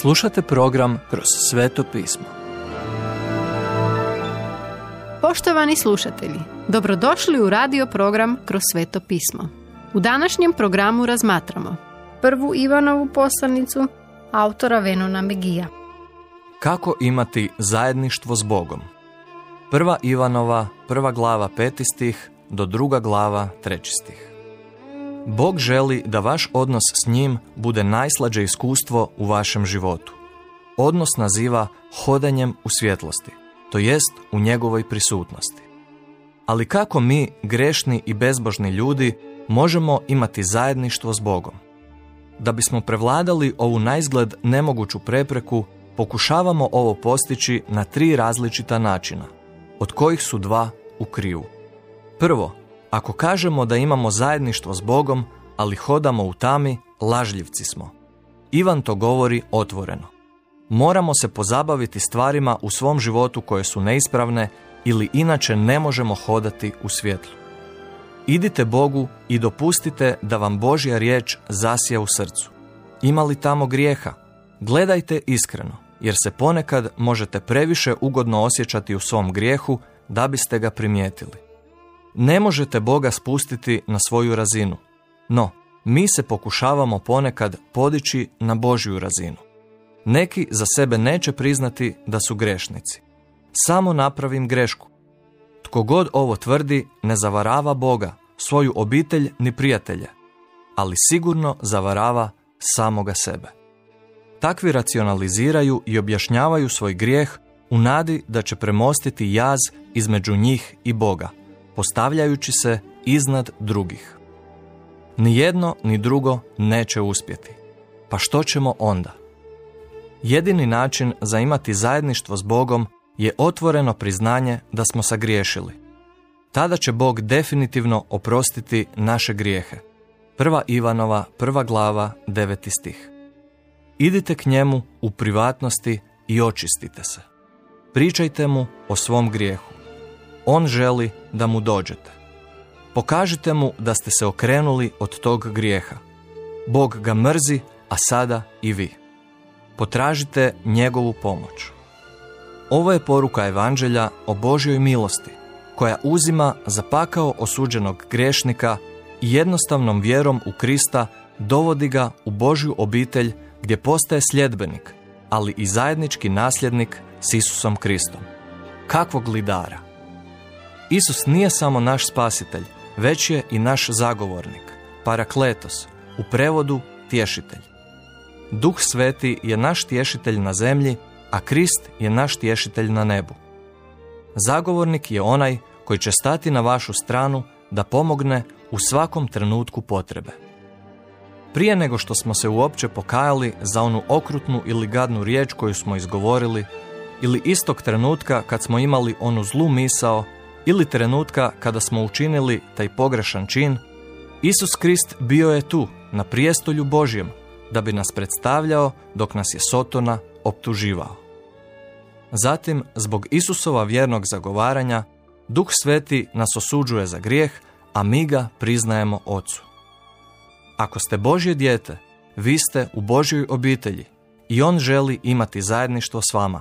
Slušate program Kroz sveto pismo. Poštovani slušatelji, dobrodošli u radio program Kroz sveto pismo. U današnjem programu razmatramo prvu Ivanovu poslanicu autora Venona Megija. Kako imati zajedništvo s Bogom? Prva Ivanova, prva glava peti stih do druga glava treći stih. Bog želi da vaš odnos s njim bude najslađe iskustvo u vašem životu. Odnos naziva hodanjem u svjetlosti, to jest u njegovoj prisutnosti. Ali kako mi, grešni i bezbožni ljudi, možemo imati zajedništvo s Bogom? Da bismo prevladali ovu najzgled nemoguću prepreku, pokušavamo ovo postići na tri različita načina, od kojih su dva u krivu. Prvo, ako kažemo da imamo zajedništvo s Bogom, ali hodamo u tami, lažljivci smo. Ivan to govori otvoreno. Moramo se pozabaviti stvarima u svom životu koje su neispravne ili inače ne možemo hodati u svjetlu. Idite Bogu i dopustite da vam Božja riječ zasija u srcu. Ima li tamo grijeha? Gledajte iskreno, jer se ponekad možete previše ugodno osjećati u svom grijehu da biste ga primijetili. Ne možete Boga spustiti na svoju razinu, no mi se pokušavamo ponekad podići na Božju razinu. Neki za sebe neće priznati da su grešnici. Samo napravim grešku. Tko god ovo tvrdi ne zavarava Boga, svoju obitelj ni prijatelje, ali sigurno zavarava samoga sebe. Takvi racionaliziraju i objašnjavaju svoj grijeh u nadi da će premostiti jaz između njih i Boga, postavljajući se iznad drugih. Ni jedno ni drugo neće uspjeti. Pa što ćemo onda? Jedini način za imati zajedništvo s Bogom je otvoreno priznanje da smo sagriješili. Tada će Bog definitivno oprostiti naše grijehe. Prva Ivanova, prva glava, deveti stih. Idite k njemu u privatnosti i očistite se. Pričajte mu o svom grijehu. On želi da mu dođete. Pokažite mu da ste se okrenuli od tog grijeha. Bog ga mrzi, a sada i vi. Potražite njegovu pomoć. Ovo je poruka evanđelja o Božjoj milosti, koja uzima za pakao osuđenog grešnika i jednostavnom vjerom u Krista dovodi ga u Božju obitelj gdje postaje sljedbenik, ali i zajednički nasljednik s Isusom Kristom. Kakvog lidara! Isus nije samo naš spasitelj, već je i naš zagovornik, parakletos, u prevodu tješitelj. Duh sveti je naš tješitelj na zemlji, a Krist je naš tješitelj na nebu. Zagovornik je onaj koji će stati na vašu stranu da pomogne u svakom trenutku potrebe. Prije nego što smo se uopće pokajali za onu okrutnu ili gadnu riječ koju smo izgovorili, ili istog trenutka kad smo imali onu zlu misao ili trenutka kada smo učinili taj pogrešan čin, Isus Krist bio je tu, na prijestolju Božjem, da bi nas predstavljao dok nas je Sotona optuživao. Zatim, zbog Isusova vjernog zagovaranja, Duh Sveti nas osuđuje za grijeh, a mi ga priznajemo Ocu. Ako ste Božje dijete, vi ste u Božjoj obitelji i On želi imati zajedništvo s vama.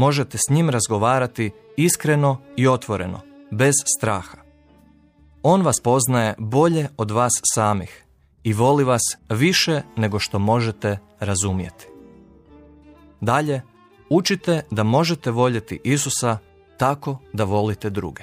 Možete s njim razgovarati iskreno i otvoreno, bez straha. On vas poznaje bolje od vas samih i voli vas više nego što možete razumjeti. Dalje, učite da možete voljeti Isusa tako da volite druge.